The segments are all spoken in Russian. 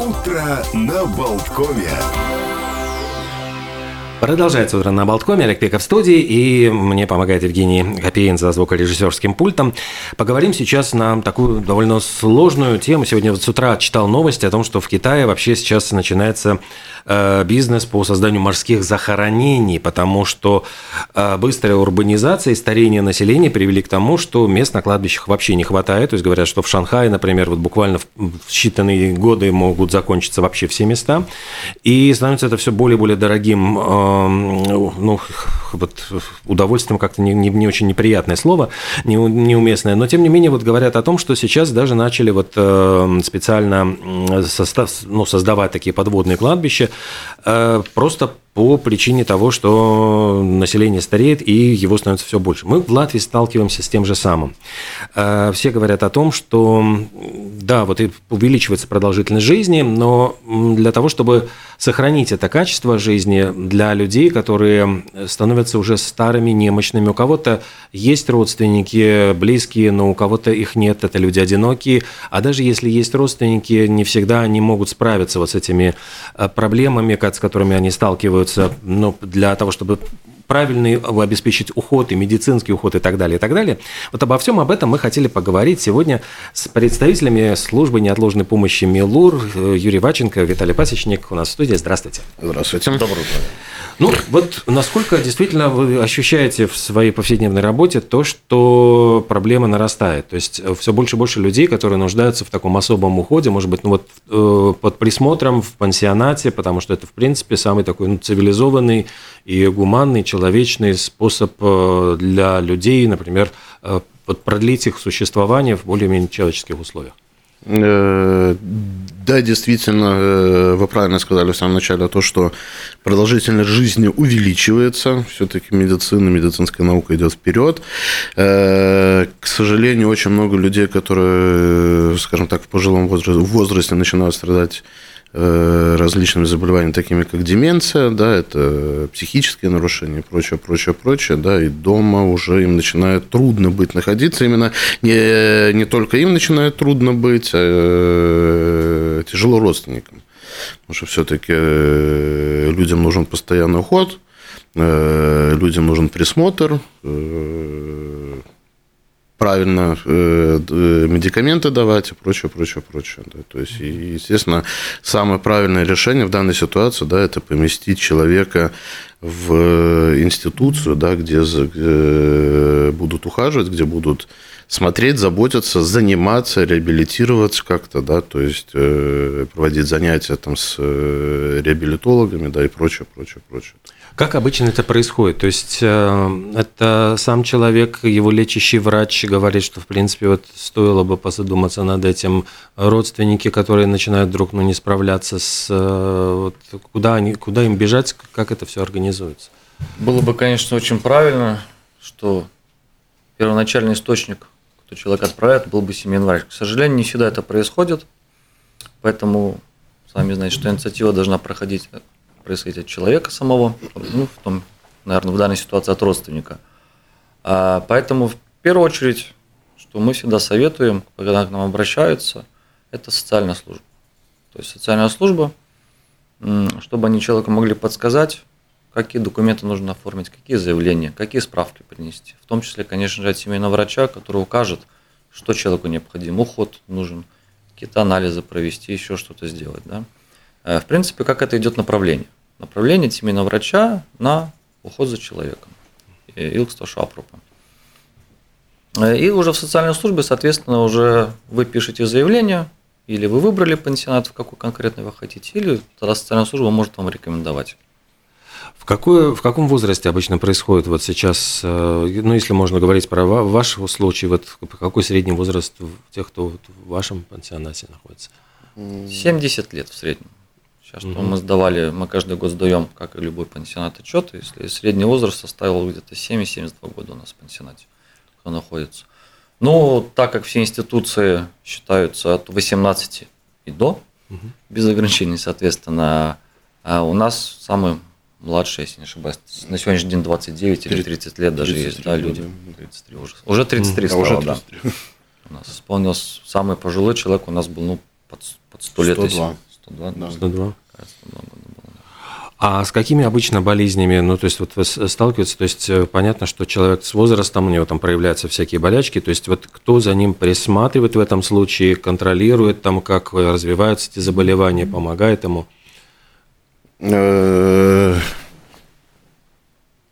Утро на Болткове. Продолжается утро на Болткоме, Олег Пеков в студии, и мне помогает Евгений Копеин за звукорежиссерским пультом. Поговорим сейчас на такую довольно сложную тему. Сегодня вот с утра читал новости о том, что в Китае вообще сейчас начинается э, бизнес по созданию морских захоронений, потому что э, быстрая урбанизация и старение населения привели к тому, что мест на кладбищах вообще не хватает. То есть говорят, что в Шанхае, например, вот буквально в считанные годы могут закончиться вообще все места, и становится это все более и более дорогим э, ну, вот удовольствием как-то не, не, не очень неприятное слово, не, неуместное, но тем не менее вот говорят о том, что сейчас даже начали вот э, специально состав, ну, создавать такие подводные кладбища, э, просто по причине того, что население стареет и его становится все больше. Мы в Латвии сталкиваемся с тем же самым. Э, все говорят о том, что да, вот и увеличивается продолжительность жизни, но для того, чтобы сохранить это качество жизни для людей, которые становятся уже старыми, немощными, у кого-то есть родственники, близкие, но у кого-то их нет, это люди одинокие, а даже если есть родственники, не всегда они могут справиться вот с этими э, проблемами, с которыми они сталкиваются требуется ну, для того, чтобы правильный обеспечить уход и медицинский уход и так далее, и так далее. Вот обо всем об этом мы хотели поговорить сегодня с представителями службы неотложной помощи МИЛУР Юрий Ваченко, Виталий Пасечник у нас в студии. Здравствуйте. Здравствуйте. Доброе утро. Ну, вот насколько действительно вы ощущаете в своей повседневной работе то, что проблема нарастает? То есть э, все больше и больше людей, которые нуждаются в таком особом уходе, может быть, ну вот э, под присмотром в пансионате, потому что это, в принципе, самый такой ну, цивилизованный и гуманный, человечный способ э, для людей, например, вот продлить их существование в более-менее человеческих условиях. Да, действительно, э, вы правильно сказали в самом начале то, что продолжительность жизни увеличивается. Все-таки медицина, медицинская наука идет вперед. Э, к сожалению, очень много людей, которые, скажем так, в пожилом возрасте, возрасте начинают страдать Э, различными заболеваниями, такими как деменция, да, это психические нарушения, прочее, прочее, прочее, да, и дома уже им начинает трудно быть находиться, именно не, не только им начинает трудно быть, а э, тяжело родственникам, потому что все-таки э, людям нужен постоянный уход, людям нужен присмотр, правильно э, медикаменты давать и прочее, прочее, прочее. Да. То есть, естественно, самое правильное решение в данной ситуации, да, это поместить человека в институцию, да, где, где будут ухаживать, где будут смотреть, заботиться, заниматься, реабилитироваться как-то, да, то есть э, проводить занятия там с э, реабилитологами, да, и прочее, прочее, прочее. Как обычно это происходит? То есть э, это сам человек, его лечащий врач говорит, что в принципе вот стоило бы позадуматься над этим. Родственники, которые начинают вдруг ну, не справляться с э, вот, куда они, куда им бежать, как это все организуется? Было бы, конечно, очень правильно, что первоначальный источник, кто человек отправляет, был бы семейный врач. К сожалению, не всегда это происходит, поэтому сами знаете, что инициатива должна проходить происходить от человека самого, ну, в том, наверное, в данной ситуации от родственника. А, поэтому в первую очередь, что мы всегда советуем, когда к нам обращаются, это социальная служба. То есть социальная служба, чтобы они человеку могли подсказать, какие документы нужно оформить, какие заявления, какие справки принести. В том числе, конечно же, от семейного врача, который укажет, что человеку необходим, уход нужен, какие-то анализы провести, еще что-то сделать. Да? Э, в принципе, как это идет направление? Направление семейного врача на уход за человеком. Илкста Шапрупа. Э, и уже в социальной службе, соответственно, уже вы пишете заявление, или вы выбрали пансионат, в какой конкретно вы хотите, или тогда социальная служба может вам рекомендовать. В, какой, в каком возрасте обычно происходит вот сейчас, э, ну, если можно говорить про ваш случай, вот какой средний возраст тех, кто в вашем пансионате находится? 70 лет в среднем. Сейчас угу. мы сдавали, мы каждый год сдаем, как и любой пансионат, отчет. Если средний возраст составил где-то 7-72 года у нас в пансионате, кто находится. Ну, так как все институции считаются от 18 и до, угу. без ограничений, соответственно, а у нас самый младший, если не ошибаюсь, на сегоднясшний день 29 или 30 лет даже 33, есть, да, люди. 33 уже. Уже 33 стало, уже 33. да. У нас исполнился самый пожилой человек, у нас был, ну, под, под 100 лет. 102. 102, да. 102. кажется, 102 года было. А с какими обычно болезнями, ну, то есть вот вы сталкиваются, то есть э, понятно, что человек с возрастом, у него там проявляются всякие болячки, то есть вот кто за ним присматривает в этом случае, контролирует там, как э, развиваются эти заболевания, помогает ему? Э,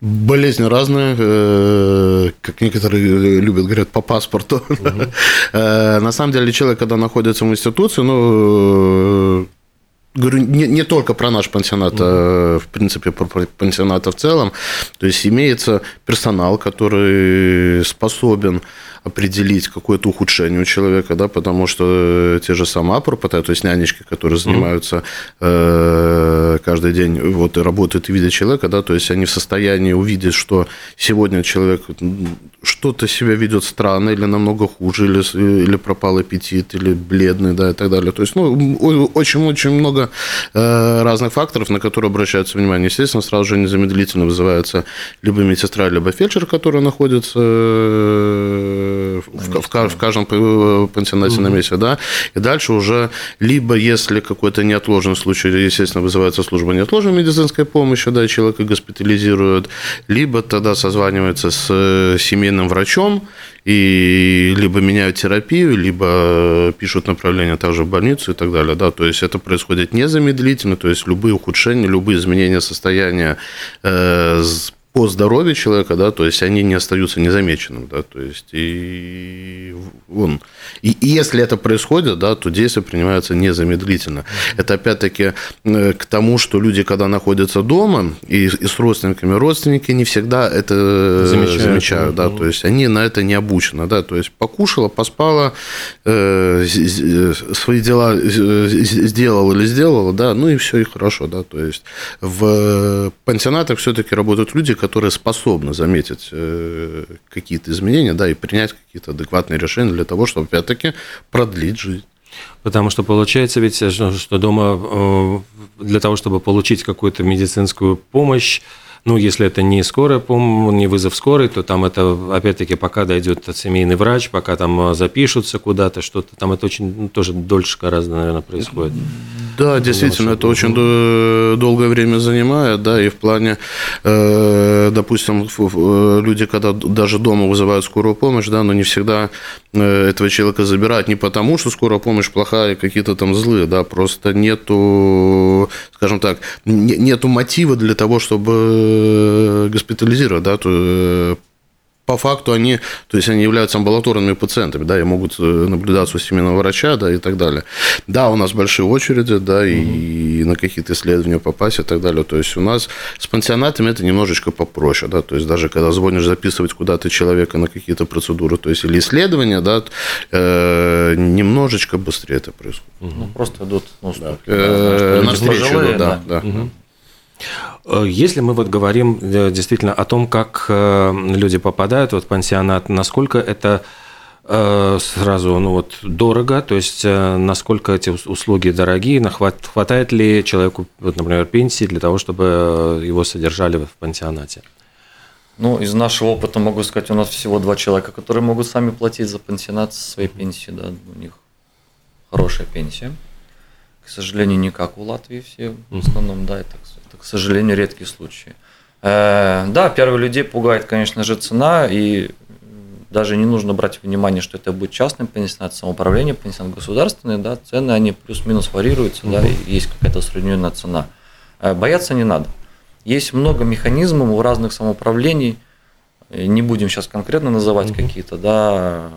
Болезни разные, э, как некоторые любят говорят, по паспорту. Э, На самом деле человек, когда находится в институции, ну, э, говорю не, не только про наш пансионат, а в принципе про пансионаты в целом. То есть имеется персонал, который способен определить какое-то ухудшение у человека, да, потому что те же самоапропоты, то есть нянечки, которые занимаются э, каждый день, вот, и работают и видят человека, да, то есть они в состоянии увидеть, что сегодня человек что-то себя ведет странно или намного хуже, или, с- или пропал аппетит, или бледный, да, и так далее. То есть, ну, очень-очень много э, разных факторов, на которые обращаются внимание. Естественно, сразу же незамедлительно вызывается либо медсестра, либо фельдшер, который находится э, в, в в каждом п- пансионате на месте, да, и дальше уже либо, если какой-то неотложный случай, естественно, вызывается служба неотложной медицинской помощи, да, человека госпитализируют, либо тогда созванивается с э, семейным врачом, и либо меняют терапию, либо пишут направление также в больницу и так далее, да, то есть это происходит незамедлительно, то есть любые ухудшения, любые изменения состояния э, по здоровью человека, да, то есть они не остаются незамеченными, да, то есть и вон. И, и если это происходит, да, то действия принимаются незамедлительно. Это опять-таки э, к тому, что люди, когда находятся дома и, и с родственниками, родственники не всегда это Замечают, замечают, да. то есть они на это не обучены, да, то есть покушала, поспала, э, з- свои дела э, сделала или сделала, да, ну и все, и хорошо, да, то есть в пансионатах все-таки работают люди, которые способны заметить э, какие-то изменения, да, и принять какие-то адекватные решения для того, чтобы опять-таки продлить жизнь. Потому что получается ведь, э, что дома э, для того, чтобы получить какую-то медицинскую помощь, ну, если это не скорая помощь, не вызов скорой, то там это, опять-таки, пока дойдет семейный врач, пока там э, запишутся куда-то, что-то, там это очень, ну, тоже дольше гораздо, наверное, происходит. Да, действительно, это очень до- долгое время занимает, да, и в плане, э, допустим, э, люди, когда даже дома вызывают скорую помощь, да, но не всегда э, этого человека забирают не потому, что скорая помощь плохая, какие-то там злые, да, просто нету, скажем так, не- нету мотива для того, чтобы э, госпитализировать, да, то, э, по факту они, то есть они являются амбулаторными пациентами, да, и могут э, наблюдаться у семейного врача, да, и так далее. Да, у нас большие очереди, да, и на какие-то исследования попасть и так далее. То есть у нас с пансионатами это немножечко попроще, да, то есть даже когда звонишь записывать куда-то человека на какие-то процедуры, то есть или исследования, да, э, немножечко быстрее это происходит. Ну, просто идут. Э, да, люди навстречу, пожилые, да, да. Э, Если мы вот говорим э, действительно о том, как э, люди попадают вот в пансионат, насколько это э, сразу ну вот дорого, то есть э, насколько эти ус- услуги дорогие, хватает ли человеку, вот, например, пенсии для того, чтобы э, его содержали в пансионате? Ну, из нашего опыта могу сказать, у нас всего два человека, которые могут сами платить за пансионат со своей пенсии, да, у них хорошая пенсия. К сожалению, не как у Латвии все, в основном, да, это, это, к сожалению, редкие случаи. Э, да, первых людей пугает, конечно же, цена, и даже не нужно брать внимание, что это будет частный пансионат, самоуправление, пансионат государственный, да, цены, они плюс-минус варьируются, да, и есть какая-то усредненная цена. Э, Бояться не надо. Есть много механизмов у разных самоуправлений, э, не будем сейчас конкретно называть какие-то, да,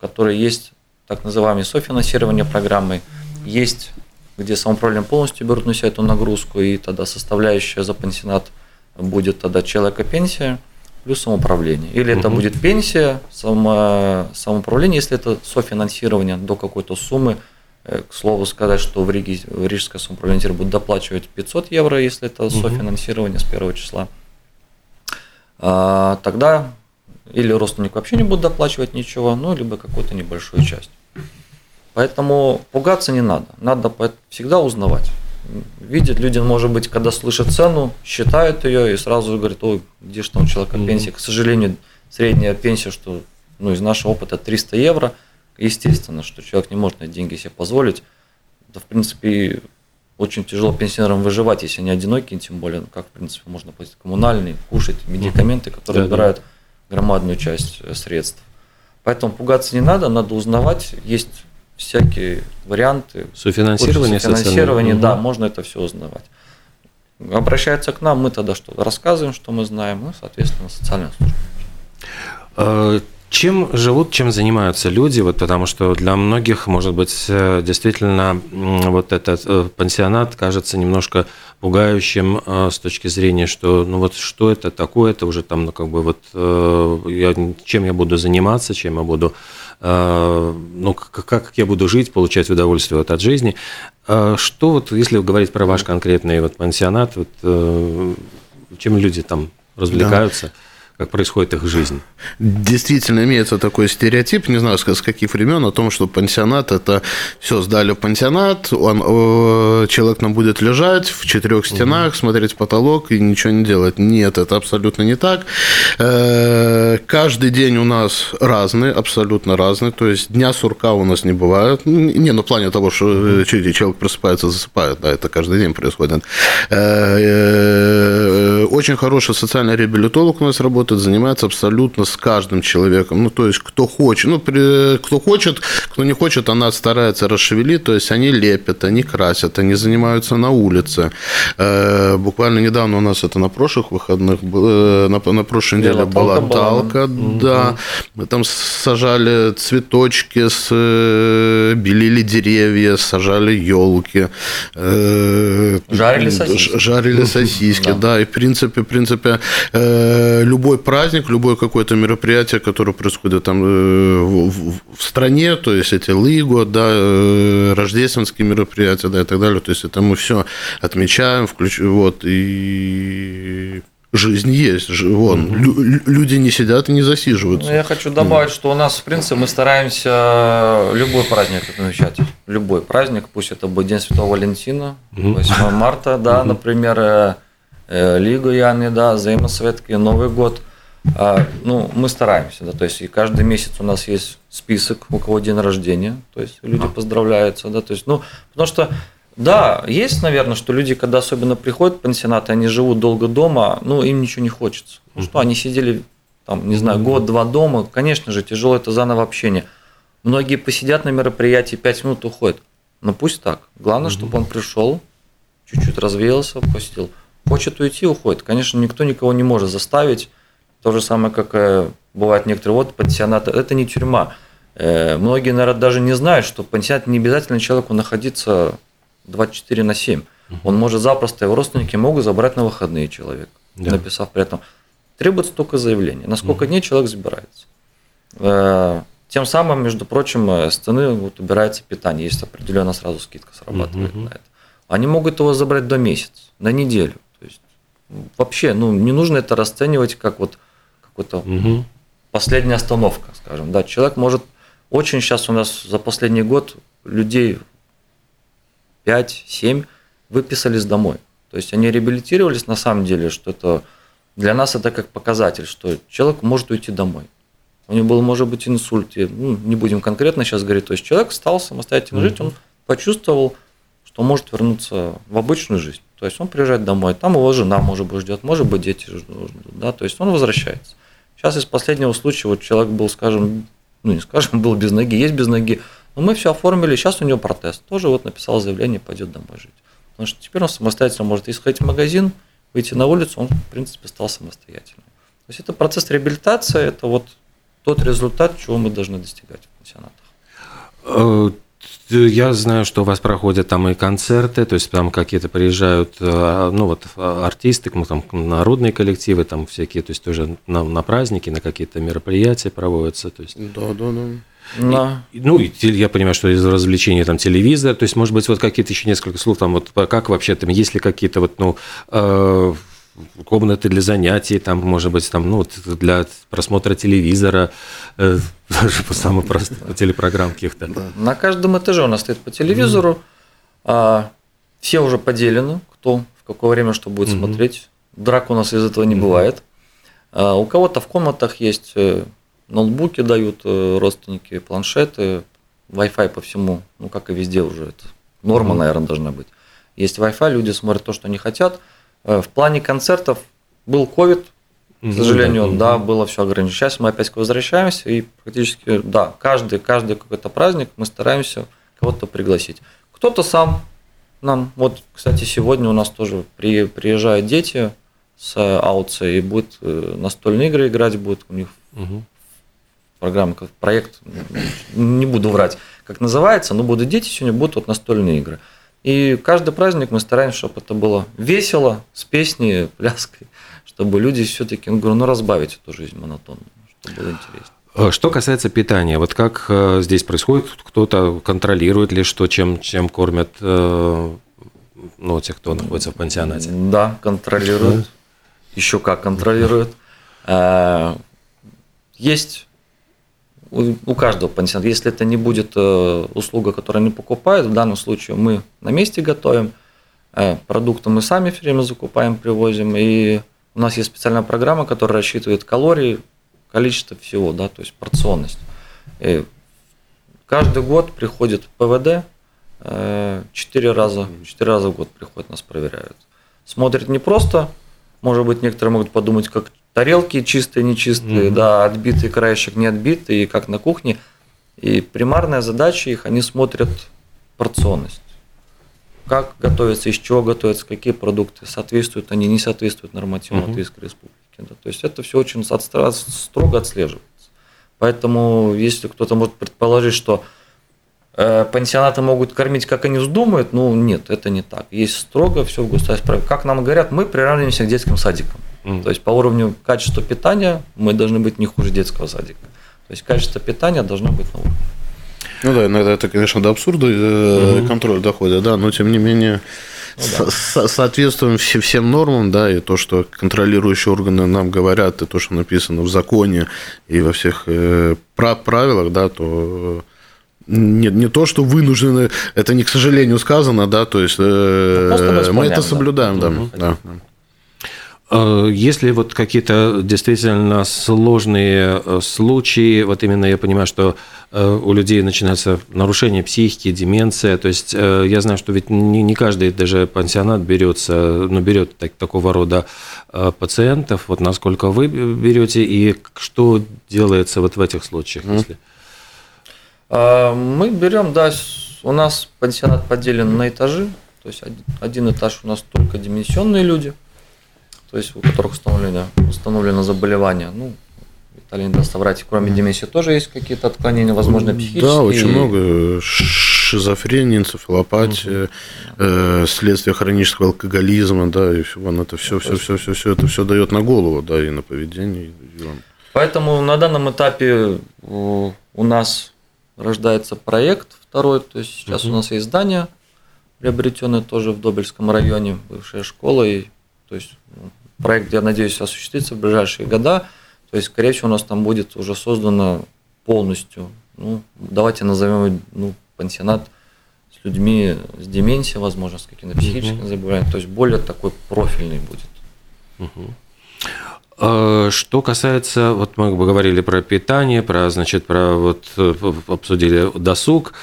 которые есть так называемое софинансирование программы, есть где самоуправление полностью берут на себя эту нагрузку, и тогда составляющая за пансионат будет тогда человека пенсия плюс самоуправление. Или это Мгм. будет пенсия, само, самоуправление, если это софинансирование до какой-то суммы. Э, К слову сказать, что в Риге Рижское самоуправление теперь будет доплачивать 500 евро, если это софинансирование с первого числа. А, тогда или родственник вообще не будет доплачивать ничего, ну, либо какую-то небольшую часть. Поэтому пугаться не надо. Надо всегда узнавать. Видят люди, может быть, когда слышат цену, считают ее и сразу говорят, ой, где же там у человека Мгм. пенсия. К сожалению, средняя пенсия, что ну, из нашего опыта 300 евро. Естественно, что человек не может на эти деньги себе позволить. Да, в принципе, очень тяжело пенсионерам выживать, если они одинокие, тем более, как, в принципе, можно платить коммунальные, кушать, медикаменты, которые Да, да. забирают громадную часть э, средств. Поэтому пугаться не надо, надо узнавать, есть всякие варианты. Софинансирование социальное. да, Мгм. можно это все узнавать. Обращаются к нам, мы тогда что? Рассказываем, что мы знаем, и, соответственно, социальная служба. Э, Чем живут, чем занимаются люди? Вот потому что для многих, может быть, э, действительно вот этот э, пансионат кажется немножко пугающим э, с точки зрения, что ну вот что это такое, это уже там ну как бы вот я, чем я буду заниматься, чем я буду ну как, как я буду жить, получать удовольствие вот от жизни. Э, Что вот, если говорить про ваш конкретный вот пансионат, вот, э, чем люди там развлекаются, как происходит их жизнь? Действительно имеется такой стереотип, не знаю, с каких времен, о том, что пансионат – это все, сдали в пансионат, он, э, человек там будет лежать в четырех стенах, смотреть в потолок и ничего не делать. Нет, это абсолютно не так. Э, Каждый день у нас разный, абсолютно разный. То есть дня сурка у нас не бывает. Не, ну в плане того, что э, человек просыпается, засыпает, да, это каждый день происходит. Очень хороший социальный реабилитолог у нас работает, занимается абсолютно с каждым человеком. Ну, то есть, кто хочет, ну, при- кто хочет, кто не хочет, она старается расшевелить, то есть, они лепят, они красят, они занимаются на улице. Э, Буквально недавно у нас это на прошлых выходных, э, на, на прошлой неделе была талка, да. Мы там сажали цветочки, с, э, белили деревья, сажали елки. э, Жарили сосиски. Жарили сосиски, Да. да. И в принципе, в принципе, э, любой праздник, любое какое-то мероприятие, которое происходит там э, в, стране, то есть эти Лыго, да, э, рождественские мероприятия, да, и так далее. То есть это мы все отмечаем, включ... вот, и жизнь есть. Вон, лю- лю- люди не сидят и не засиживаются. Ну, я хочу добавить, что у нас, в принципе, мы стараемся любой праздник отмечать. Любой праздник, пусть это будет День Святого Валентина, 8 марта, да, например, э, Лигу Яны, да, взаимосветки, Новый год. А, Ну, мы стараемся, да, то есть и каждый месяц у нас есть список, у кого день рождения, то есть люди поздравляются, да, то есть, ну, потому что да, есть, наверное, что люди, когда особенно приходят в пансионаты, они живут долго дома, ну, им ничего не хочется. Ну что, они сидели, там, не знаю, год-два дома, конечно же, тяжело это заново общение. Многие посидят на мероприятии, пять минут уходят. Но пусть так. Главное, чтобы он пришел, чуть-чуть развеялся, посетил. Хочет уйти, уходит. Конечно, никто никого не может заставить. То же самое, как э, бывает некоторые, вот пансионаты, это не тюрьма. Э, Многие, наверное, даже не знают, что в пансионате не обязательно человеку находиться 24 на 7. Он может запросто, его родственники могут забрать на выходные человека, Да. написав при этом. Требуется только заявление. На сколько дней человек забирается. Э, Тем самым, между прочим, с цены вот убирается питание. Есть определенно сразу скидка срабатывает Мгм. на это. Они могут его забрать до месяца, на неделю. Вообще, ну, не нужно это расценивать как вот какой-то Мгм. последняя остановка, скажем. Да, человек может очень сейчас у нас за последний год людей 5-7 выписались домой. То есть они реабилитировались на самом деле, что это для нас это как показатель, что человек может уйти домой. У него был, может быть, инсульт, и, ну, не будем конкретно сейчас говорить. То есть человек стал самостоятельно жить, он почувствовал, что может вернуться в обычную жизнь. То есть он приезжает домой, там его жена, может быть, ждет, может быть, дети ждут, да, то есть он возвращается. Сейчас из последнего случая вот человек был, скажем, ну не скажем, был без ноги, есть без ноги, но мы все оформили, сейчас у него протез. Тоже вот написал заявление, пойдет домой жить. Потому что теперь он самостоятельно может и сходить в магазин, выйти на улицу, он, в принципе, стал самостоятельным. То есть это процесс реабилитации, это вот тот результат, чего мы должны достигать в пансионатах. Э, Я знаю, что у вас проходят там и концерты, то есть там какие-то приезжают, э, ну вот э, артисты, там народные коллективы, там всякие, то есть тоже на, на праздники, на какие-то мероприятия проводятся, то есть. Да, да, да. На... И- Ну, и я понимаю, что из развлечений там телевизор, то есть, может быть, вот какие-то еще несколько слов, там вот как вообще там, есть ли какие-то вот, ну, э, комнаты для занятий, там, может быть, там, ну, для просмотра телевизора, э, даже по самому просто телепрограмм каких-то. На каждом этаже у нас стоит по телевизору. А, все уже поделены, кто в какое время что будет смотреть. Драк у нас из этого не бывает. А, у кого-то в комнатах есть э, ноутбуки дают э, родственники, планшеты, Wi-Fi по всему, ну как и везде уже это норма, наверное, должна быть. Есть Wi-Fi, люди смотрят то, что они хотят. Э, В плане концертов был ковид, к сожалению, да, было все ограничено. Сейчас мы опять возвращаемся, и практически, да, каждый, каждый какой-то праздник мы стараемся кого-то пригласить. Кто-то сам нам, вот, кстати, сегодня у нас тоже при, приезжают дети с аутса и будут э, настольные игры играть, будет у них Мгм. программа, как проект, не буду врать, как называется, но будут дети, сегодня будут вот настольные игры. И каждый праздник мы стараемся, чтобы это было весело, с песней, пляской, чтобы люди все-таки, ну, говорю, ну, разбавить эту жизнь монотонную, чтобы было интереснее. Э, Что касается питания, вот как э, здесь происходит, кто-то контролирует ли, что чем, чем кормят э, ну, тех, кто находится в пансионате? Да, контролируют. Еще как контролируют. Э, Есть у у каждого пансионата, если это не будет э, услуга, которую они покупают, в данном случае мы на месте готовим, э, продукты мы сами все время закупаем, привозим, и у нас есть специальная программа, которая рассчитывает калории, количество всего, да, то есть порционность. И каждый год приходит ПВД, э, четыре раза, четыре раза в год приходят, нас проверяют. Смотрят не просто, может быть, некоторые могут подумать, как тарелки чистые, нечистые, Мгм. да, отбитый краешек, не отбитый, как на кухне. И примарная задача их, они смотрят порционность. Как готовится, из чего готовятся, какие продукты, соответствуют они, не соответствуют нормативам Мгм. Латвийской Республики. да. То есть это все очень строго отслеживается. Поэтому, если кто-то может предположить, что пансионаты могут кормить, как они вздумают, ну нет, это не так. Есть строго все в государственном праве. Как нам говорят, мы приравниваемся к детским садикам. Мгм. То есть по уровню качества питания мы должны быть не хуже детского садика. То есть качество питания должно быть на уровне. Ну да, иногда это, конечно, до абсурда э, Мгм. контроль доходит, да, но тем не менее Ну да. со- со- соответствуем все- всем нормам, да, и то, что контролирующие органы нам говорят, и то, что написано в законе и во всех э, пра- правилах, да, то э, не, то, что вынуждены, это не к сожалению сказано, да, то есть э, Ну, просто мы мы это да. соблюдаем, да, да. Э, Если вот какие-то действительно сложные э, случаи, вот именно я понимаю, что э, у людей начинается нарушение психики, деменция, то есть я знаю, что ведь не, не каждый даже пансионат берется, ну, берет так- такого рода пациентов, вот насколько вы берете и что делается вот в этих случаях, если... А, Мы берем, да, у нас пансионат поделен на этажи. То есть один- этаж у нас только деменционные люди, то есть у которых установлено, установлено заболевание. Ну, Виталий не даст соврать, кроме деменции тоже есть какие-то отклонения, возможно, психические. Да, очень много. Шизофрения, энцефалопатия, э, следствие хронического алкоголизма, да, и всё, вон это все, все, все, все, все, это все дает на голову, да, и на поведение. и вон. Поэтому на данном этапе у у нас рождается проект второй, то есть сейчас у Мгм. нас есть здание, приобретенное тоже в Добельском районе, бывшая школа, и то есть ну, проект, я надеюсь, осуществится в ближайшие года, то есть, скорее всего, у нас там будет уже создано полностью, ну, давайте назовем ну, пансионат с людьми с деменцией, возможно, с какими-то психическими заболеваниями, то есть более такой профильный будет. Мгм. Э, Что касается, вот мы говорили про питание, про, значит, про вот э, обсудили досуг.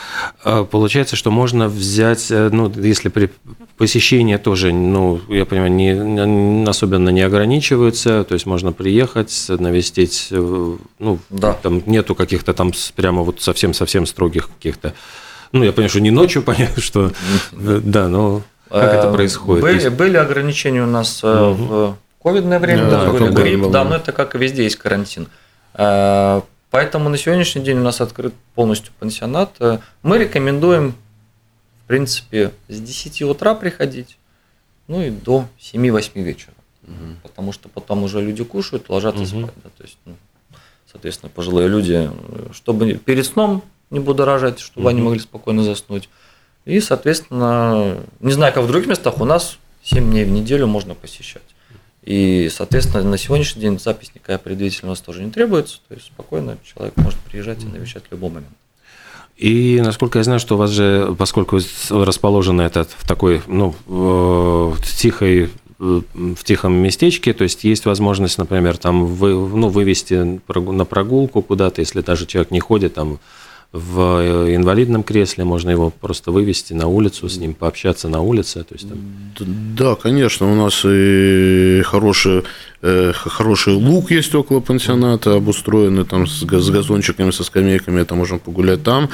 Э, Получается, что можно взять, ну, если при посещении тоже, ну, я понимаю, не, особенно не ограничиваются, то есть можно приехать, навестить, ну, Да. там нету каких-то там прямо вот совсем-совсем строгих каких-то, ну, я понимаю, что не ночью, понятно, что, да, но как это происходит? Были, ограничения у нас в ковидное время, Да, какой грипп, был, да, но это как и везде есть карантин. Э, Поэтому на сегодняшний день у нас открыт полностью пансионат. Э, Мы рекомендуем, в принципе, с 10 утра приходить, ну и до 7-8 вечера. Потому что потом уже люди кушают, ложатся Мгм. спать. да, то есть, ну, соответственно, пожилые люди, э, чтобы перед сном не будоражать, чтобы они Мгм. могли спокойно заснуть. И, соответственно, не знаю, как в других местах, у нас 7 дней в неделю можно посещать. И, соответственно, на сегодняшний день запись никакая предварительно у нас тоже не требуется. То есть спокойно человек может приезжать и навещать в любой момент. И насколько я знаю, что у вас же, поскольку с- расположено это в такой, ну, в тихой э, в тихом местечке, то есть есть возможность, например, там вы, ну, вывести на прогулку куда-то, если даже человек не ходит там в э, инвалидном кресле, можно его просто вывести на улицу, с ним пообщаться на улице. То есть, там... Да, конечно, у нас и хороший, э, хороший лук есть около пансионата, обустроенный там с газончиками, со скамейками, это можем погулять там.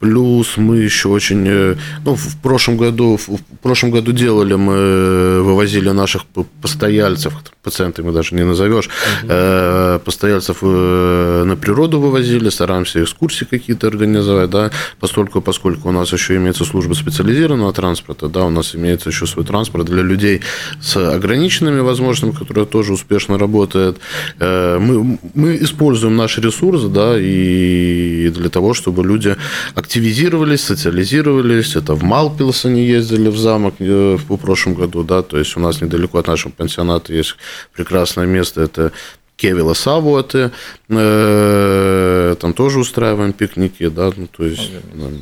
Плюс мы еще очень, э, ну, в прошлом году, в прошлом году делали, мы вывозили наших постояльцев, пациенты даже не назовешь, угу. постояльцев на природу вывозили, стараемся экскурсии какие-то организовать, да, поскольку, поскольку у нас еще имеется служба специализированного транспорта, да, у нас имеется еще свой транспорт для людей с ограниченными возможностями, которые тоже успешно работает. Э, мы, мы используем наш ресурс, да, и для того, чтобы люди активизировались, социализировались. Это в Малпилс они ездили в замок э, в прошлом году, да, то есть у нас недалеко от нашего пансионата есть прекрасное место, это Кевила Савуаты, э, там тоже устраиваем пикники, да, ну, то есть...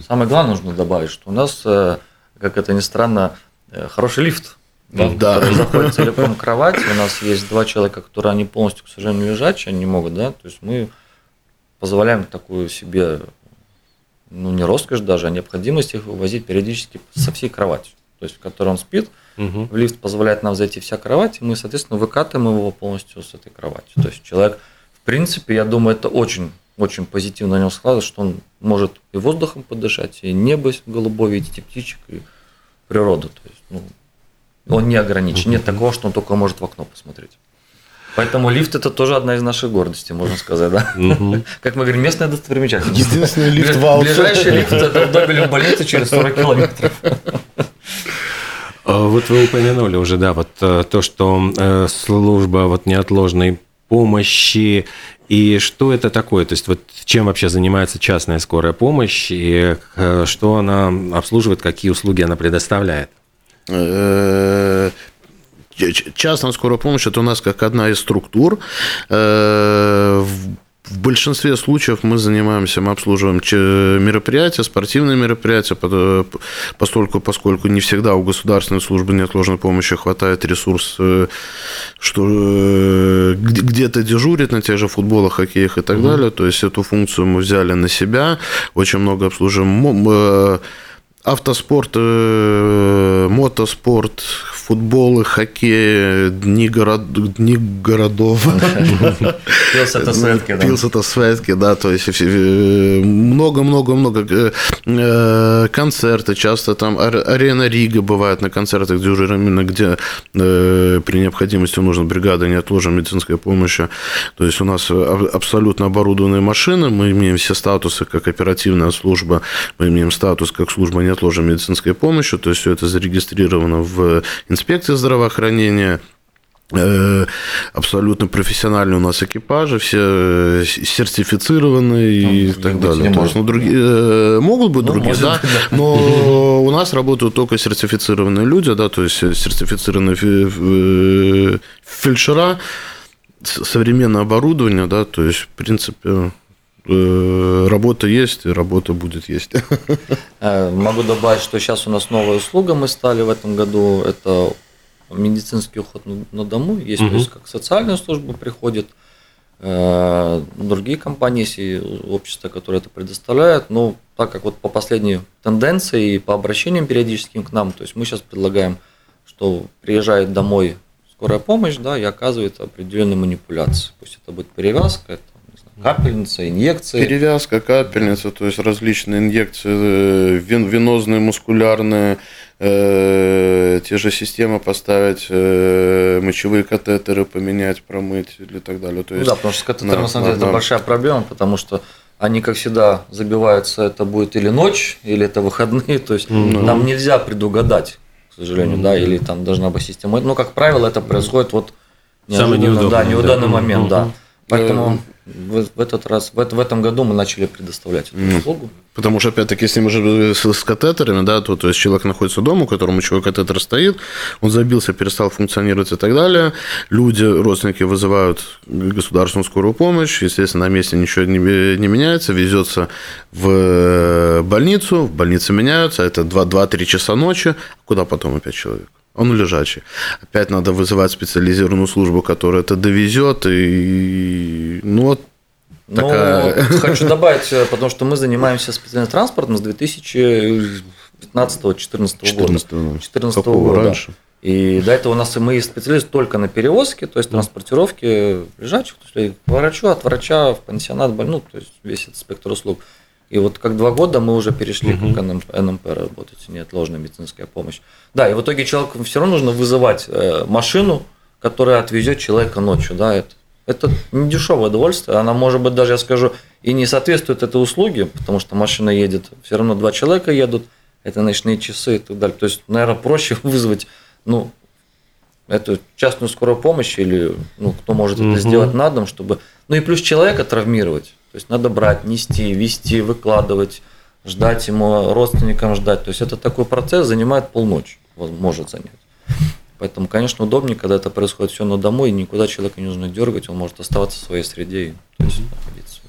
Самое главное нужно добавить, что у нас, как это ни странно, хороший лифт, да, который заходит целиком кровать, у нас есть два человека, которые они полностью, к сожалению, лежачие, они не могут, да, то есть мы позволяем такую себе, ну, не роскошь даже, а необходимость их вывозить периодически со всей кровати, то есть в которой он спит, Угу. В лифт позволяет нам зайти вся кровать, и мы, соответственно, выкатываем его полностью с этой кровати. То есть человек, в принципе, я думаю, это очень очень позитивно на него складывается, что он может и воздухом подышать, и небо голубое видеть, и птичек, и природу. То есть, ну, он не ограничен. Нет такого, что он только может в окно посмотреть. Поэтому лифт это тоже одна из наших гордостей, можно сказать, да? Как мы говорим, местная достопримечательность. Единственный лифт в Ближайший лифт это в Добелев больнице через 40 километров. А, вот вы упомянули уже, да, вот э, то, что э, служба вот неотложной помощи и что это такое? То есть вот чем вообще занимается частная скорая помощь и э, что она обслуживает, какие услуги она предоставляет? Частная скорая помощь это у нас как одна из структур. В большинстве случаев мы занимаемся, мы обслуживаем мероприятия, спортивные мероприятия, поскольку, поскольку не всегда у государственной службы неотложной помощи хватает ресурс, э, что э, где-то дежурит на тех же футболах, хоккеях и так угу. далее. То есть эту функцию мы взяли на себя, очень много обслуживаем э, автоспорт, мотоспорт, футбол, хоккей, дни, город, дни городов. Пилс это светки, да. Светки, да, то есть много-много-много э, э, концерты, часто там арена Рига бывает на концертах, где уже именно где э, при необходимости нужна бригада неотложной медицинской помощи. То есть у нас абсолютно оборудованные машины, мы имеем все статусы как оперативная служба, мы имеем статус как служба неотложной медицинской помощи, то есть все это зарегистрировано в инспекции здравоохранения, э, абсолютно профессиональные у нас экипажи, все э, сертифицированные ну, и так далее. То есть, ну, другие, э, могут быть ну, другие, да, быть, да, но у нас работают только сертифицированные люди, да, то есть сертифицированные фельдшера, современное оборудование, да, то есть, в принципе, работа есть, работа будет есть. Э, могу добавить, что сейчас у нас новая услуга мы стали в этом году. Это медицинский уход на дому. Есть, угу. то есть как социальная служба приходит, э, другие компании есть и общества, которые это предоставляют. Но так как вот по последней тенденции и по обращениям периодическим к нам, то есть мы сейчас предлагаем, что приезжает домой скорая помощь, да, и оказывает определенные манипуляции. Пусть это будет перевязка, это Капельница, инъекции. Перевязка, капельница, то есть различные инъекции, э, вен, венозные, мускулярные, э, те же системы поставить, э, мочевые катетеры поменять, промыть или так далее. То есть, ну да, потому что с катетером на, на самом деле на, это большая проблема, потому что они, как всегда, забиваются, это будет или ночь, или это выходные, то есть mm-hmm. там нельзя предугадать, к сожалению, mm-hmm. да, или там должна быть система. Но, как правило, это происходит вот Самый неудобный, да, неудобный да. момент, mm-hmm. да. Поэтому в, в этот раз, в, в этом году мы начали предоставлять эту услугу. Потому что, опять-таки, если мы же с, с катетерами, да, то, то есть человек находится дома, у которого мочевой катетер стоит, он забился, перестал функционировать и так далее. Люди, родственники вызывают государственную скорую помощь, естественно, на месте ничего не, не меняется, везется в больницу, в больнице меняются, это 2-3 часа ночи, куда потом опять человек? Он лежачий. Опять надо вызывать специализированную службу, которая это довезет. И, ну, вот Ну, такая... хочу добавить, э, потому что мы занимаемся специальным транспортом с 2015-2014 года. 2014 года. раньше? И до этого у нас мы специалисты только на перевозке, то есть транспортировке лежачих, то есть к врачу, от врача в пансионат, ну, то есть весь этот спектр услуг. И вот как два года мы уже перешли угу. к НМП работать, неотложная медицинская помощь. Да, и в итоге человеку все равно нужно вызывать э, машину, которая отвезет человека ночью. Да, это, это не дешевое удовольствие. Она, может быть, даже, я скажу, и не соответствует этой услуге, потому что машина едет, все равно два человека едут, это ночные часы и так далее. То есть, наверное, проще вызвать ну, эту частную скорую помощь или ну, кто может угу. это сделать на дом, чтобы... Ну и плюс человека травмировать. То есть надо брать, нести, вести, выкладывать, ждать ему, родственникам ждать. То есть это такой процесс занимает полночи, может занять. Поэтому, конечно, удобнее, когда это происходит все на дому, и никуда человека не нужно дергать, он может оставаться в своей среде и то есть, находиться.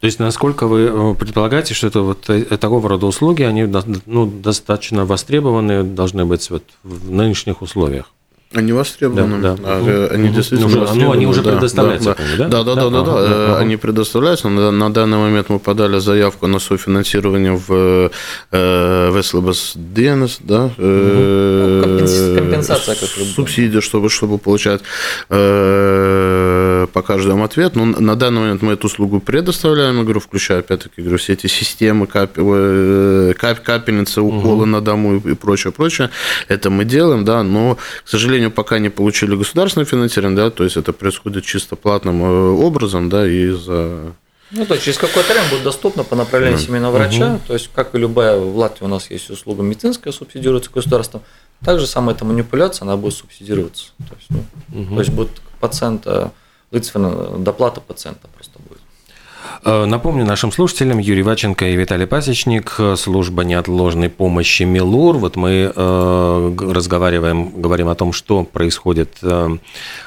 То есть, насколько вы э, предполагаете, что это вот э, такого рода услуги, они ну, достаточно востребованы, должны быть вот в нынешних условиях? Они востребованы. Да, да. А, они угу. действительно уже, Ну, они уже предоставляются, да, да, да, да, да, да, да. они предоставляются. На, на данный момент мы подали заявку на софинансирование в э, Веслобас ДНС, да, э, ну, компенсация как субсидия, чтобы, чтобы получать э, по каждому ответ. Но на данный момент мы эту услугу предоставляем, говорю, включая, опять-таки, говорю, все эти системы, кап, э, кап, капельницы, уколы угу. на дому и прочее, прочее. Это мы делаем, да, но, к сожалению, пока не получили государственное финансирование, да, то есть это происходит чисто платным э, образом, да, и за ну, то есть через какое-то время будет доступно по направлению да. семейного врача. Угу. То есть, как и любая в Латвии у нас есть услуга медицинская, субсидируется государством. Также самая эта манипуляция, она будет субсидироваться. То есть, ну, угу. то есть будет пациента, доплата пациента просто будет. Э, напомню нашим слушателям, Юрий Ваченко и Виталий Пасечник, служба неотложной помощи МИЛУР. Вот мы э, разговариваем, говорим о том, что происходит э,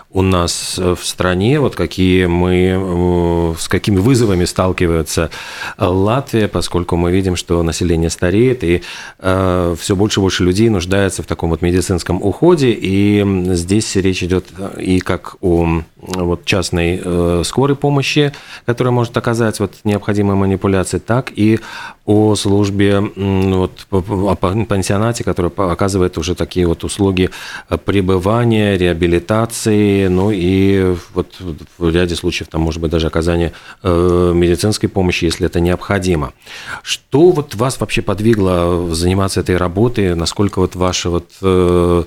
у нас э, в стране, вот какие мы, э, с какими вызовами сталкивается Латвия, поскольку мы видим, что население стареет, и э, все больше и больше людей нуждается в таком вот медицинском уходе, и здесь речь идет и как о вот частной скорой помощи, которая может оказать вот необходимые манипуляции, так и о службе, вот, о пансионате, который оказывает уже такие вот услуги пребывания, реабилитации, ну и вот в ряде случаев там может быть даже оказание э, медицинской помощи, если это необходимо. Что вот вас вообще подвигло заниматься этой работой? Насколько вот ваша вот э,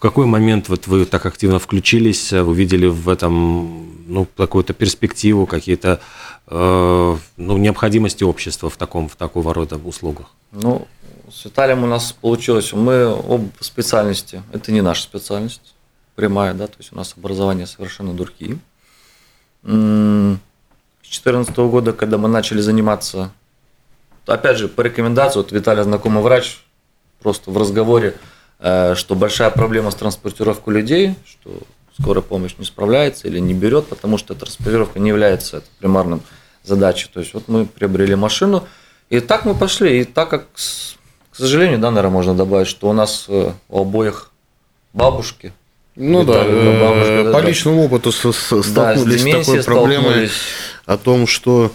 в какой момент вот вы так активно включились, увидели в этом ну, какую-то перспективу, какие-то э, ну, необходимости общества в, таком, в такого рода услугах? Ну, с Виталием у нас получилось, мы об специальности, это не наша специальность, прямая, да, то есть у нас образование совершенно другие. С 2014 года, когда мы начали заниматься, опять же, по рекомендации, вот Виталий знакомый врач, просто в разговоре, э, что большая проблема с транспортировкой людей, что скорая помощь не справляется или не берет, потому что транспортировка не является примарным задачей. То есть вот мы приобрели машину, и так мы пошли. И так как, к сожалению, да, наверное, можно добавить, что у нас э, у обоих бабушки ну да, бабушка, по да, личному опыту столкнулись да, с такой проблемой о том, что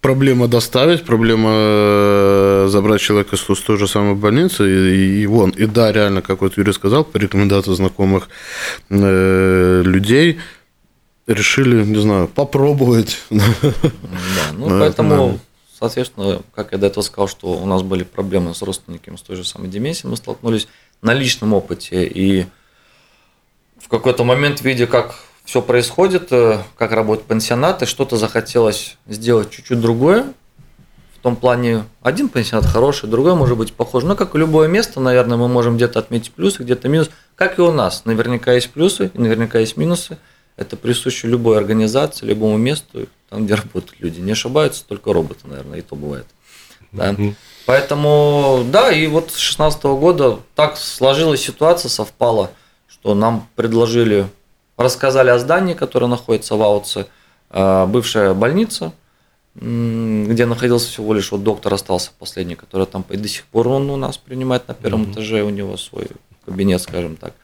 проблема доставить, проблема э, забрать человека с той же самой больницы, и, и вон, и да, реально, как вот Юрий сказал, по рекомендации знакомых э, людей, решили, не знаю, попробовать. Да, ну поэтому, соответственно, как я до этого сказал, что у нас были проблемы с родственниками с той же самой деменцией, мы столкнулись на личном опыте, и в какой-то момент, видя, как все происходит, э, как работают пансионаты, что-то захотелось сделать чуть-чуть другое. В том плане, один пансионат хороший, другой может быть похож. Но как и любое место, наверное, мы можем где-то отметить плюсы, где-то минусы. Как и у нас. Наверняка есть плюсы и наверняка есть минусы. Это присуще любой организации, любому месту, там, где работают люди. Не ошибаются только роботы, наверное, и то бывает. Да. Поэтому, да, и вот с 2016 года так сложилась ситуация, совпала – что нам предложили, рассказали о здании, которое находится в Ауце, э, бывшая больница, где находился всего лишь вот доктор остался последний, который там и до сих пор он у нас принимает на первом mm-hmm. этаже, у него свой кабинет, скажем так.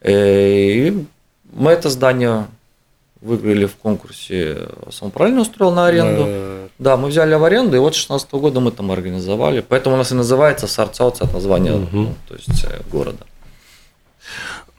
Э, и мы это здание выиграли в конкурсе самоуправление устроил на аренду. Да, мы взяли в аренду, и вот 16 года мы там организовали. Поэтому у нас и называется Сарцауц от названия ну, то есть, э, города.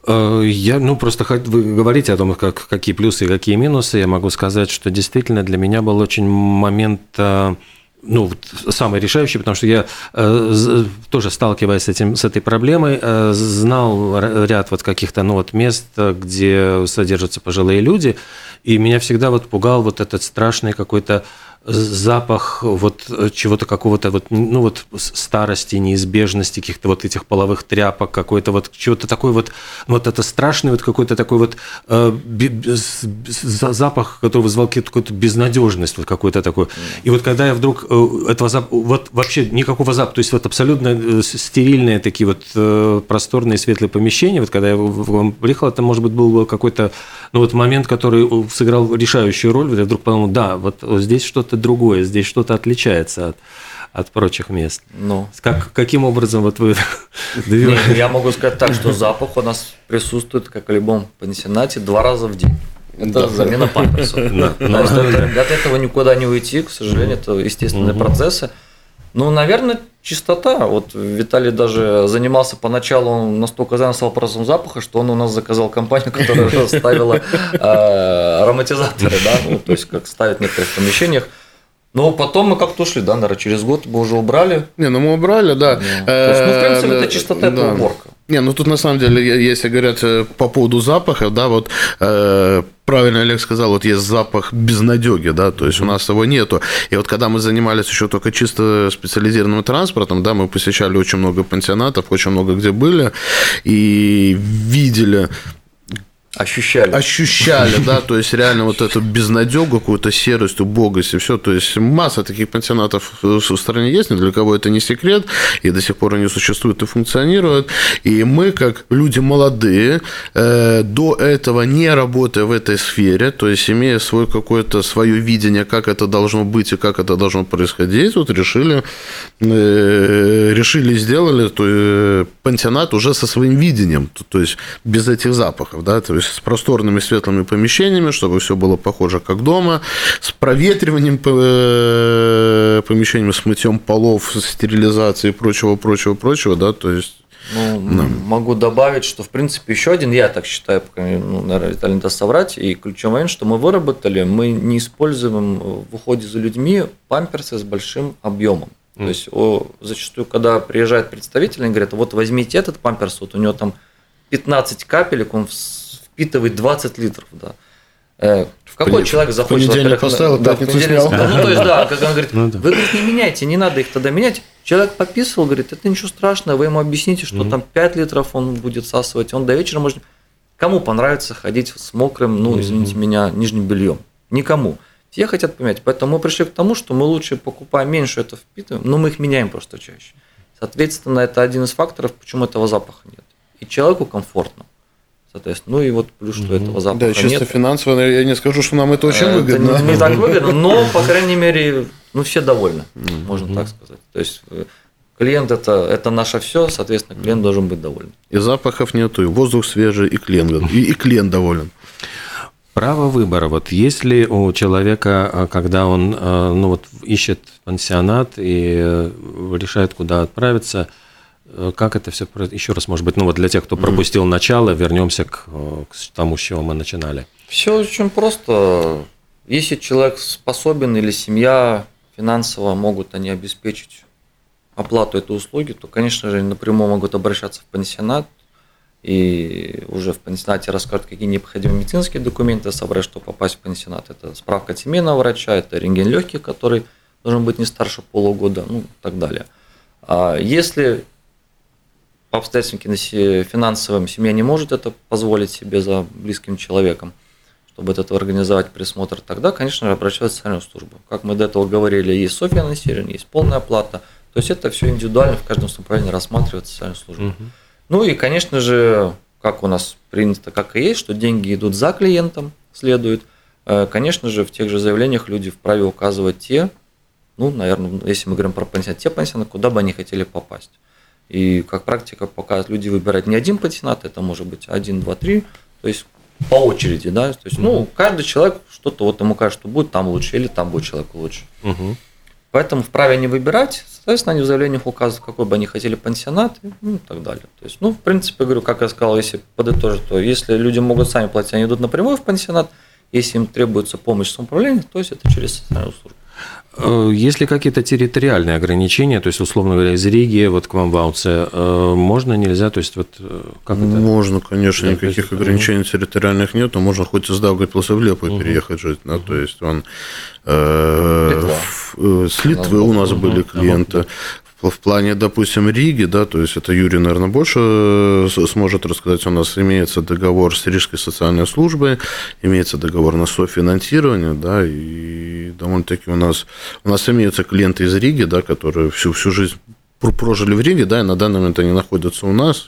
Э, я, ну, просто вы говорите о том, как, какие плюсы и какие минусы. Я могу сказать, что действительно для меня был очень момент э, ну, самый решающий, потому что я э, тоже сталкиваясь с, этим, с этой проблемой, знал ряд вот каких-то ну, вот мест, где содержатся пожилые люди, и меня всегда вот пугал вот этот страшный какой-то запах вот чего-то какого-то вот, ну вот старости, неизбежности, каких-то вот этих половых тряпок, какой-то вот чего-то такой вот, вот это страшный вот какой-то такой вот э, запах, который вызвал какую-то безнадежность, вот какой-то такой. И вот когда я вдруг э, этого запаха, вот вообще никакого запаха, то есть вот абсолютно э, стерильные такие вот э, просторные светлые помещения, вот когда я приехал, это, может быть, был какой-то, ну вот момент, который сыграл решающую роль, вот я вдруг подумал, да, вот здесь что-то другое, здесь что-то отличается от, от прочих мест. Ну. Как, каким образом вот вы... Я могу сказать так, что запах у нас присутствует, как в любом пансионате, два раза в день. Это да. замена памперсов. От этого никуда не уйти, к сожалению, это естественные процессы. Ну, наверное, чистота. Вот Виталий даже занимался поначалу, он настолько занялся вопросом запаха, что он у нас заказал компанию, которая ставила э, ароматизаторы, да, ну, то есть как ставят в некоторых помещениях. Но потом мы как-то ушли, да, наверное, через год мы уже убрали. Не, ну мы убрали, да. То есть, ну, в принципе, это чистота, это уборка. Не, ну тут на самом деле, если говорят э, по поводу запаха, да, вот э, правильно Олег сказал, вот есть запах безнадеги, да, то есть у нас его нету. И вот когда мы занимались еще только чисто специализированным транспортом, да, мы посещали очень много пансионатов, очень много где были, и видели Ощущали. Ощущали, да, то есть реально вот эту безнадегу, какую-то серость, убогость и все. То есть масса таких пансионатов в стране есть, ни для кого это не секрет, и до сих пор они существуют и функционируют. И мы, как люди молодые, э, до этого не работая в этой сфере, то есть имея свой какое-то свое видение, как это должно быть и как это должно происходить, вот решили, э, решили сделали то, э, пансионат уже со своим видением, то, есть без этих запахов, да, то есть с просторными светлыми помещениями, чтобы все было похоже как дома, с проветриванием э, помещениями, с мытьем полов, с стерилизацией и прочего, прочего, прочего, да, то есть ну, да. Могу добавить, что, в принципе, еще один, я так считаю, ну, наверное, Виталий не даст соврать, и ключевой момент, что мы выработали, мы не используем в уходе за людьми памперсы с большим объемом. Mm. То есть о, зачастую, когда приезжает представитель, они говорят, вот возьмите этот памперс, вот у него там 15 капелек, он впитывает 20 литров, да. Э, в какой Понятно. человек захочет... Понедельник поставил, да, пятницу снял. Ну, то есть, да, как он говорит, ну, да. вы, говорит, не меняйте, не надо их тогда менять. Человек пописывал, говорит, это ничего страшного, вы ему объясните, что mm-hmm. там 5 литров он будет всасывать, он до вечера может... Кому понравится ходить с мокрым, ну, извините mm-hmm. меня, нижним бельем? Никому. Все хотят поменять. Поэтому мы пришли к тому, что мы лучше покупаем меньше это впитываем, но мы их меняем просто чаще. Соответственно, это один из факторов, почему этого запаха нет. И человеку комфортно. Соответственно, ну и вот плюс, что этого запаха Да, чисто нет. финансово, я не скажу, что нам это очень выгодно. Это не, не так выгодно, но, по крайней мере, ну все довольны, можно так сказать. То есть э, клиент это, это наше все, соответственно, клиент должен быть доволен. И запахов нету, и воздух свежий, и клиент, и, и клиент доволен. Право выбора. Вот если у человека, э, когда он э, ну, вот, ищет пансионат и решает, куда отправиться, Э, как это все еще раз, может быть, ну вот для тех, кто пропустил mm. начало, вернемся к, э, к тому, с чего мы начинали. Все очень просто. Если человек способен или семья финансово могут они обеспечить оплату этой услуги, то, конечно же, напрямую могут обращаться в пансионат и уже в пансионате расскажут, какие необходимые медицинские документы собрать, чтобы попасть в пансионат. Это справка от семейного врача, это рентген легких, который должен быть не старше полугода, ну и так далее. А если по обстоятельствам финансовым семья не может это позволить себе за близким человеком, чтобы это организовать присмотр, тогда, конечно же, обращаются в социальную службу. Как мы до этого говорили, есть софинансирование, есть полная оплата. То есть это все индивидуально в каждом направлении рассматривается социальную службу. Угу. Ну и, конечно же, как у нас принято, как и есть, что деньги идут за клиентом, следует. Э, конечно же, в тех же заявлениях люди вправе указывать те, ну, наверное, если мы говорим про пансионат, те пансионаты, куда бы они хотели попасть. И как практика показывает, люди выбирают не один пансионат, это может быть один, два, три. То есть по очереди, да, то есть, ну, каждый человек что-то вот ему кажется, что будет там лучше или там будет человек лучше. Мгм. Поэтому вправе они выбирать, соответственно, они в заявлениях указывают, какой бы они хотели пансионат ну, и так далее. То есть, ну, в принципе, говорю, как я сказал, если подытожить, то если люди могут сами платить, они идут напрямую в пансионат, если им требуется помощь самоуправления, то есть это через социальную службу. Э, Есть ли какие-то территориальные ограничения, то есть, условно говоря, из Риги вот к вам в Ауце, э, можно, нельзя, то есть, вот э, как это? Можно, конечно, Да, никаких есть, ограничений территориальных нет, но можно хоть из Даугавпилса в Лепу переехать жить, да, то есть он э, Литва. с Литвы у нас были клиенты. В плане, допустим, Риги, да, то есть это Юрий, наверное, больше э, сможет рассказать. У нас имеется договор с Рижской социальной службой, имеется договор на софинансирование, да, и довольно-таки у нас, у нас имеются клиенты из Риги, да, которые всю, всю жизнь пр- прожили в Риге, да, и на данный момент они находятся у нас,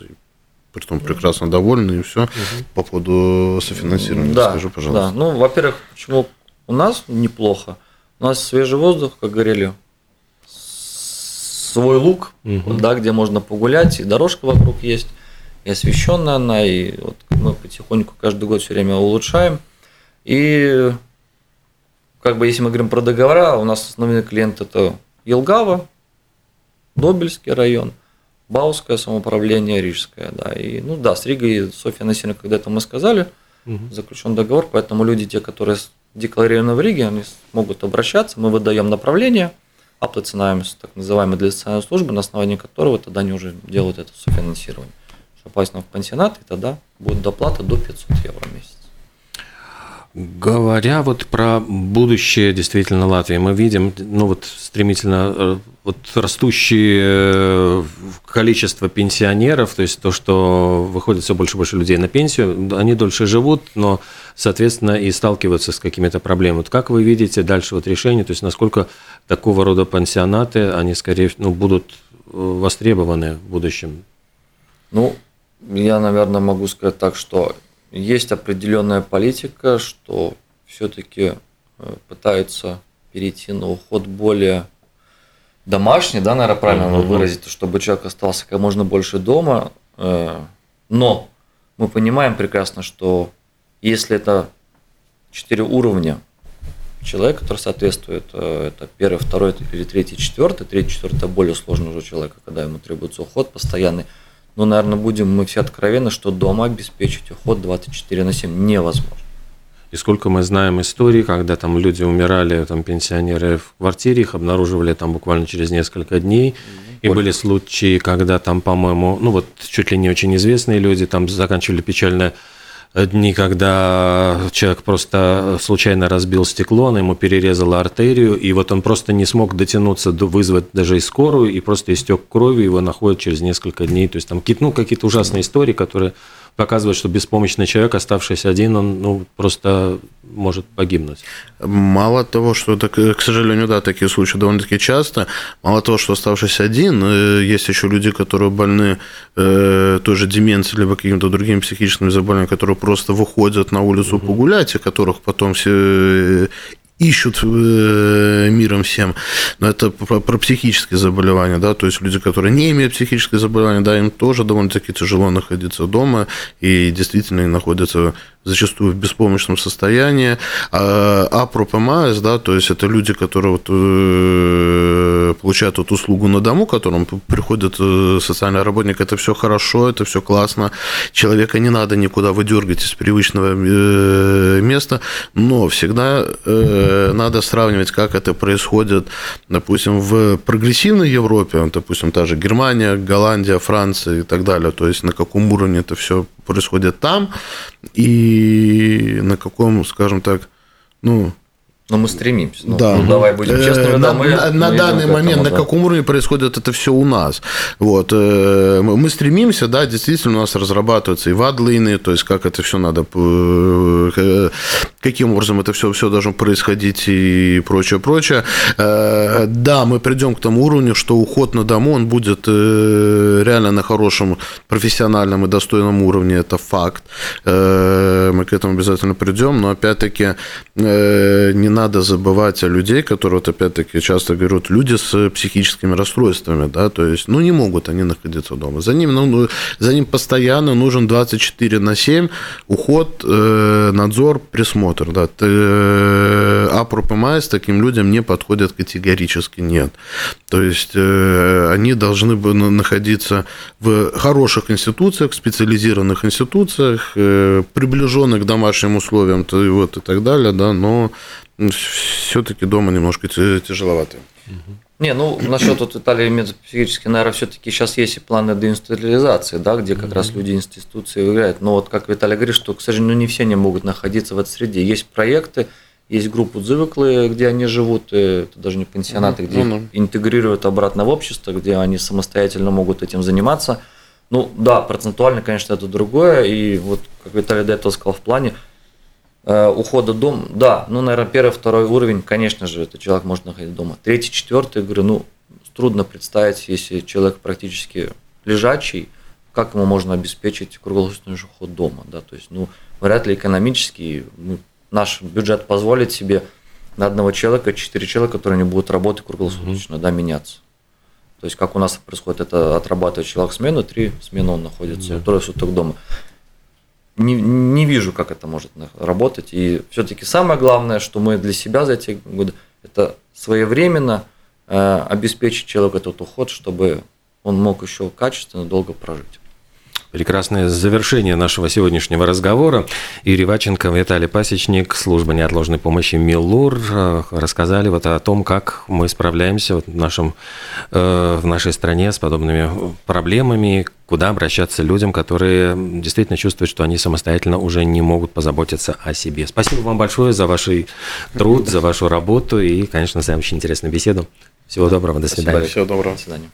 притом прекрасно довольны, и все. По поводу софинансирования, Да, скажи, пожалуйста. Да, ну, во-первых, почему у нас неплохо? У нас свежий воздух, как говорили, свой луг, да, где можно погулять, и дорожка вокруг есть, и освещенная она, и вот мы потихоньку каждый год все время улучшаем. И как бы если мы говорим про договора, у нас основные клиенты это Елгава, Добельский район, Бауское самоуправление, Рижское, да. И, ну да, с Ригой, Софья Насильно, когда-то мы сказали, заключен договор, поэтому люди, те, которые декларированы в Риге, они могут обращаться, мы выдаем направление, оплатинаемся, так называемый для социальной службы, на основании которого тогда они уже делают это софинансирование. Чтобы попасть на пансионат, и тогда будет доплата до 500 евро в месяц. Говоря вот про будущее действительно Латвии, мы видим, ну вот стремительно э, вот растущее э, количество пенсионеров, то есть то, что выходит все больше и больше людей на пенсию, они дольше живут, но, соответственно, и сталкиваются с какими-то проблемами. Вот как вы видите дальше вот решение, то есть насколько такого рода пансионаты, они скорее ну, будут э, востребованы в будущем? Ну, я, наверное, могу сказать так, что есть определенная политика, что все-таки пытаются перейти на уход более домашний, да, наверное, правильно Мгм. выразить, чтобы человек остался как можно больше дома. э, Но мы понимаем прекрасно, что если это четыре уровня человека, который соответствует, э, это первый, второй или третий, четвертый, третий, четвертый более сложный уже человека, когда ему требуется уход постоянный. Но, наверное, будем мы все откровенны, что дома обеспечить уход 24 на 7 невозможно. И сколько мы знаем историй, когда там люди умирали, там пенсионеры в квартире, их обнаруживали там буквально через несколько дней. И Больше. были случаи, когда там, по-моему, ну вот чуть ли не очень известные люди там заканчивали печально дни, когда человек просто случайно разбил стекло, она ему перерезала артерию, и вот он просто не смог дотянуться, до, вызвать даже и скорую, и просто истек кровью, его находят через несколько дней. То есть там ну, какие-то ужасные истории, которые показывают, что беспомощный человек, оставшийся один, он ну, просто может погибнуть. Мало того, что, это, к сожалению, да, такие случаи довольно-таки часто, мало того, что оставшись один, э, есть еще люди, которые больны э, той же деменцией, либо какими-то другими психическими заболеваниями, которые просто выходят на улицу погулять, и которых потом все э, ищут э, миром всем. Но это про, психические заболевания, да, то есть люди, которые не имеют психических заболеваний, да, им тоже довольно-таки тяжело находиться дома, и действительно находятся зачастую в беспомощном состоянии. А, а да, то есть это люди, которые вот, э, получают вот услугу на дому, к которым приходит э, социальный работник, это все хорошо, это все классно, человека не надо никуда выдергивать из привычного э, места, но всегда э, надо сравнивать, как это происходит, допустим, в прогрессивной Европе, допустим, та же Германия, Голландия, Франция и так далее, то есть на каком уровне это все происходит там, и на каком, скажем так, ну, Но мы стремимся. Ну, да. ну, давай будем Э, честными, на, да, мы, на- на мы данный этому, момент на да. каком уровне происходит это все у нас. Вот. э, Мы стремимся, да, действительно у нас разрабатываются и вадлины, то есть как это все надо, э, каким образом это все, все должно происходить и прочее, прочее. Да, мы придем к тому уровню, что уход на дому, он будет реально на хорошем профессиональном и достойном уровне, это факт. Мы к этому обязательно придем, но опять-таки не надо забывать о людей, которые, вот опять-таки, часто говорят, люди с психическими расстройствами, да, то есть, ну, не могут они находиться дома. За ним, ну, за ним постоянно нужен 24 на 7 уход, э, надзор, присмотр, да. Э, а ПМС таким людям не подходят категорически нет. То есть, э, они должны бы находиться в хороших институциях, специализированных институциях, приближенных к домашним условиям, то, вот, и так далее, да, но все-таки дома немножко тяжеловато. Не, ну насчет вот Италии метапсихически, наверное, все-таки сейчас есть и планы деинституализации, да, где как mm-hmm. раз люди институции играют. Но вот как Виталий говорит, что, к сожалению, не все не могут находиться в этой среде. Есть проекты, есть группы Дзывыклы, где они живут, это даже не пенсионаты, mm-hmm. где mm-hmm. интегрируют обратно в общество, где они самостоятельно могут этим заниматься. Ну да, процентуально, конечно, это другое. И вот, как Виталий до этого сказал, в плане ухода дома, да, ну, наверное, первый, второй уровень, конечно же, это человек может находиться дома. Третий, четвертый, говорю, ну, трудно представить, если человек практически лежачий, как ему можно обеспечить круглосуточный уход дома, да, то есть, ну, вряд ли экономически ну, наш бюджет позволит себе на одного человека четыре человека, которые не будут работать круглосуточно, mm-hmm. да, меняться. То есть, как у нас происходит, это отрабатывает человек смену, три смены он находится, mm-hmm. трое суток дома не, не вижу, как это может работать. И все-таки самое главное, что мы для себя за эти годы, это своевременно э, обеспечить человеку этот уход, чтобы он мог еще качественно долго прожить. Прекрасное завершение нашего сегодняшнего разговора. Юрий Ваченко, Виталий Пасечник, служба неотложной помощи МИЛУР э, рассказали вот о том, как мы справляемся в, нашем, э, в нашей стране с подобными проблемами, куда обращаться людям, которые действительно чувствуют, что они самостоятельно уже не могут позаботиться о себе. Спасибо вам большое за ваш труд, за вашу работу и, конечно, за очень интересную беседу. Всего доброго, до свидания. Всего доброго. До свидания.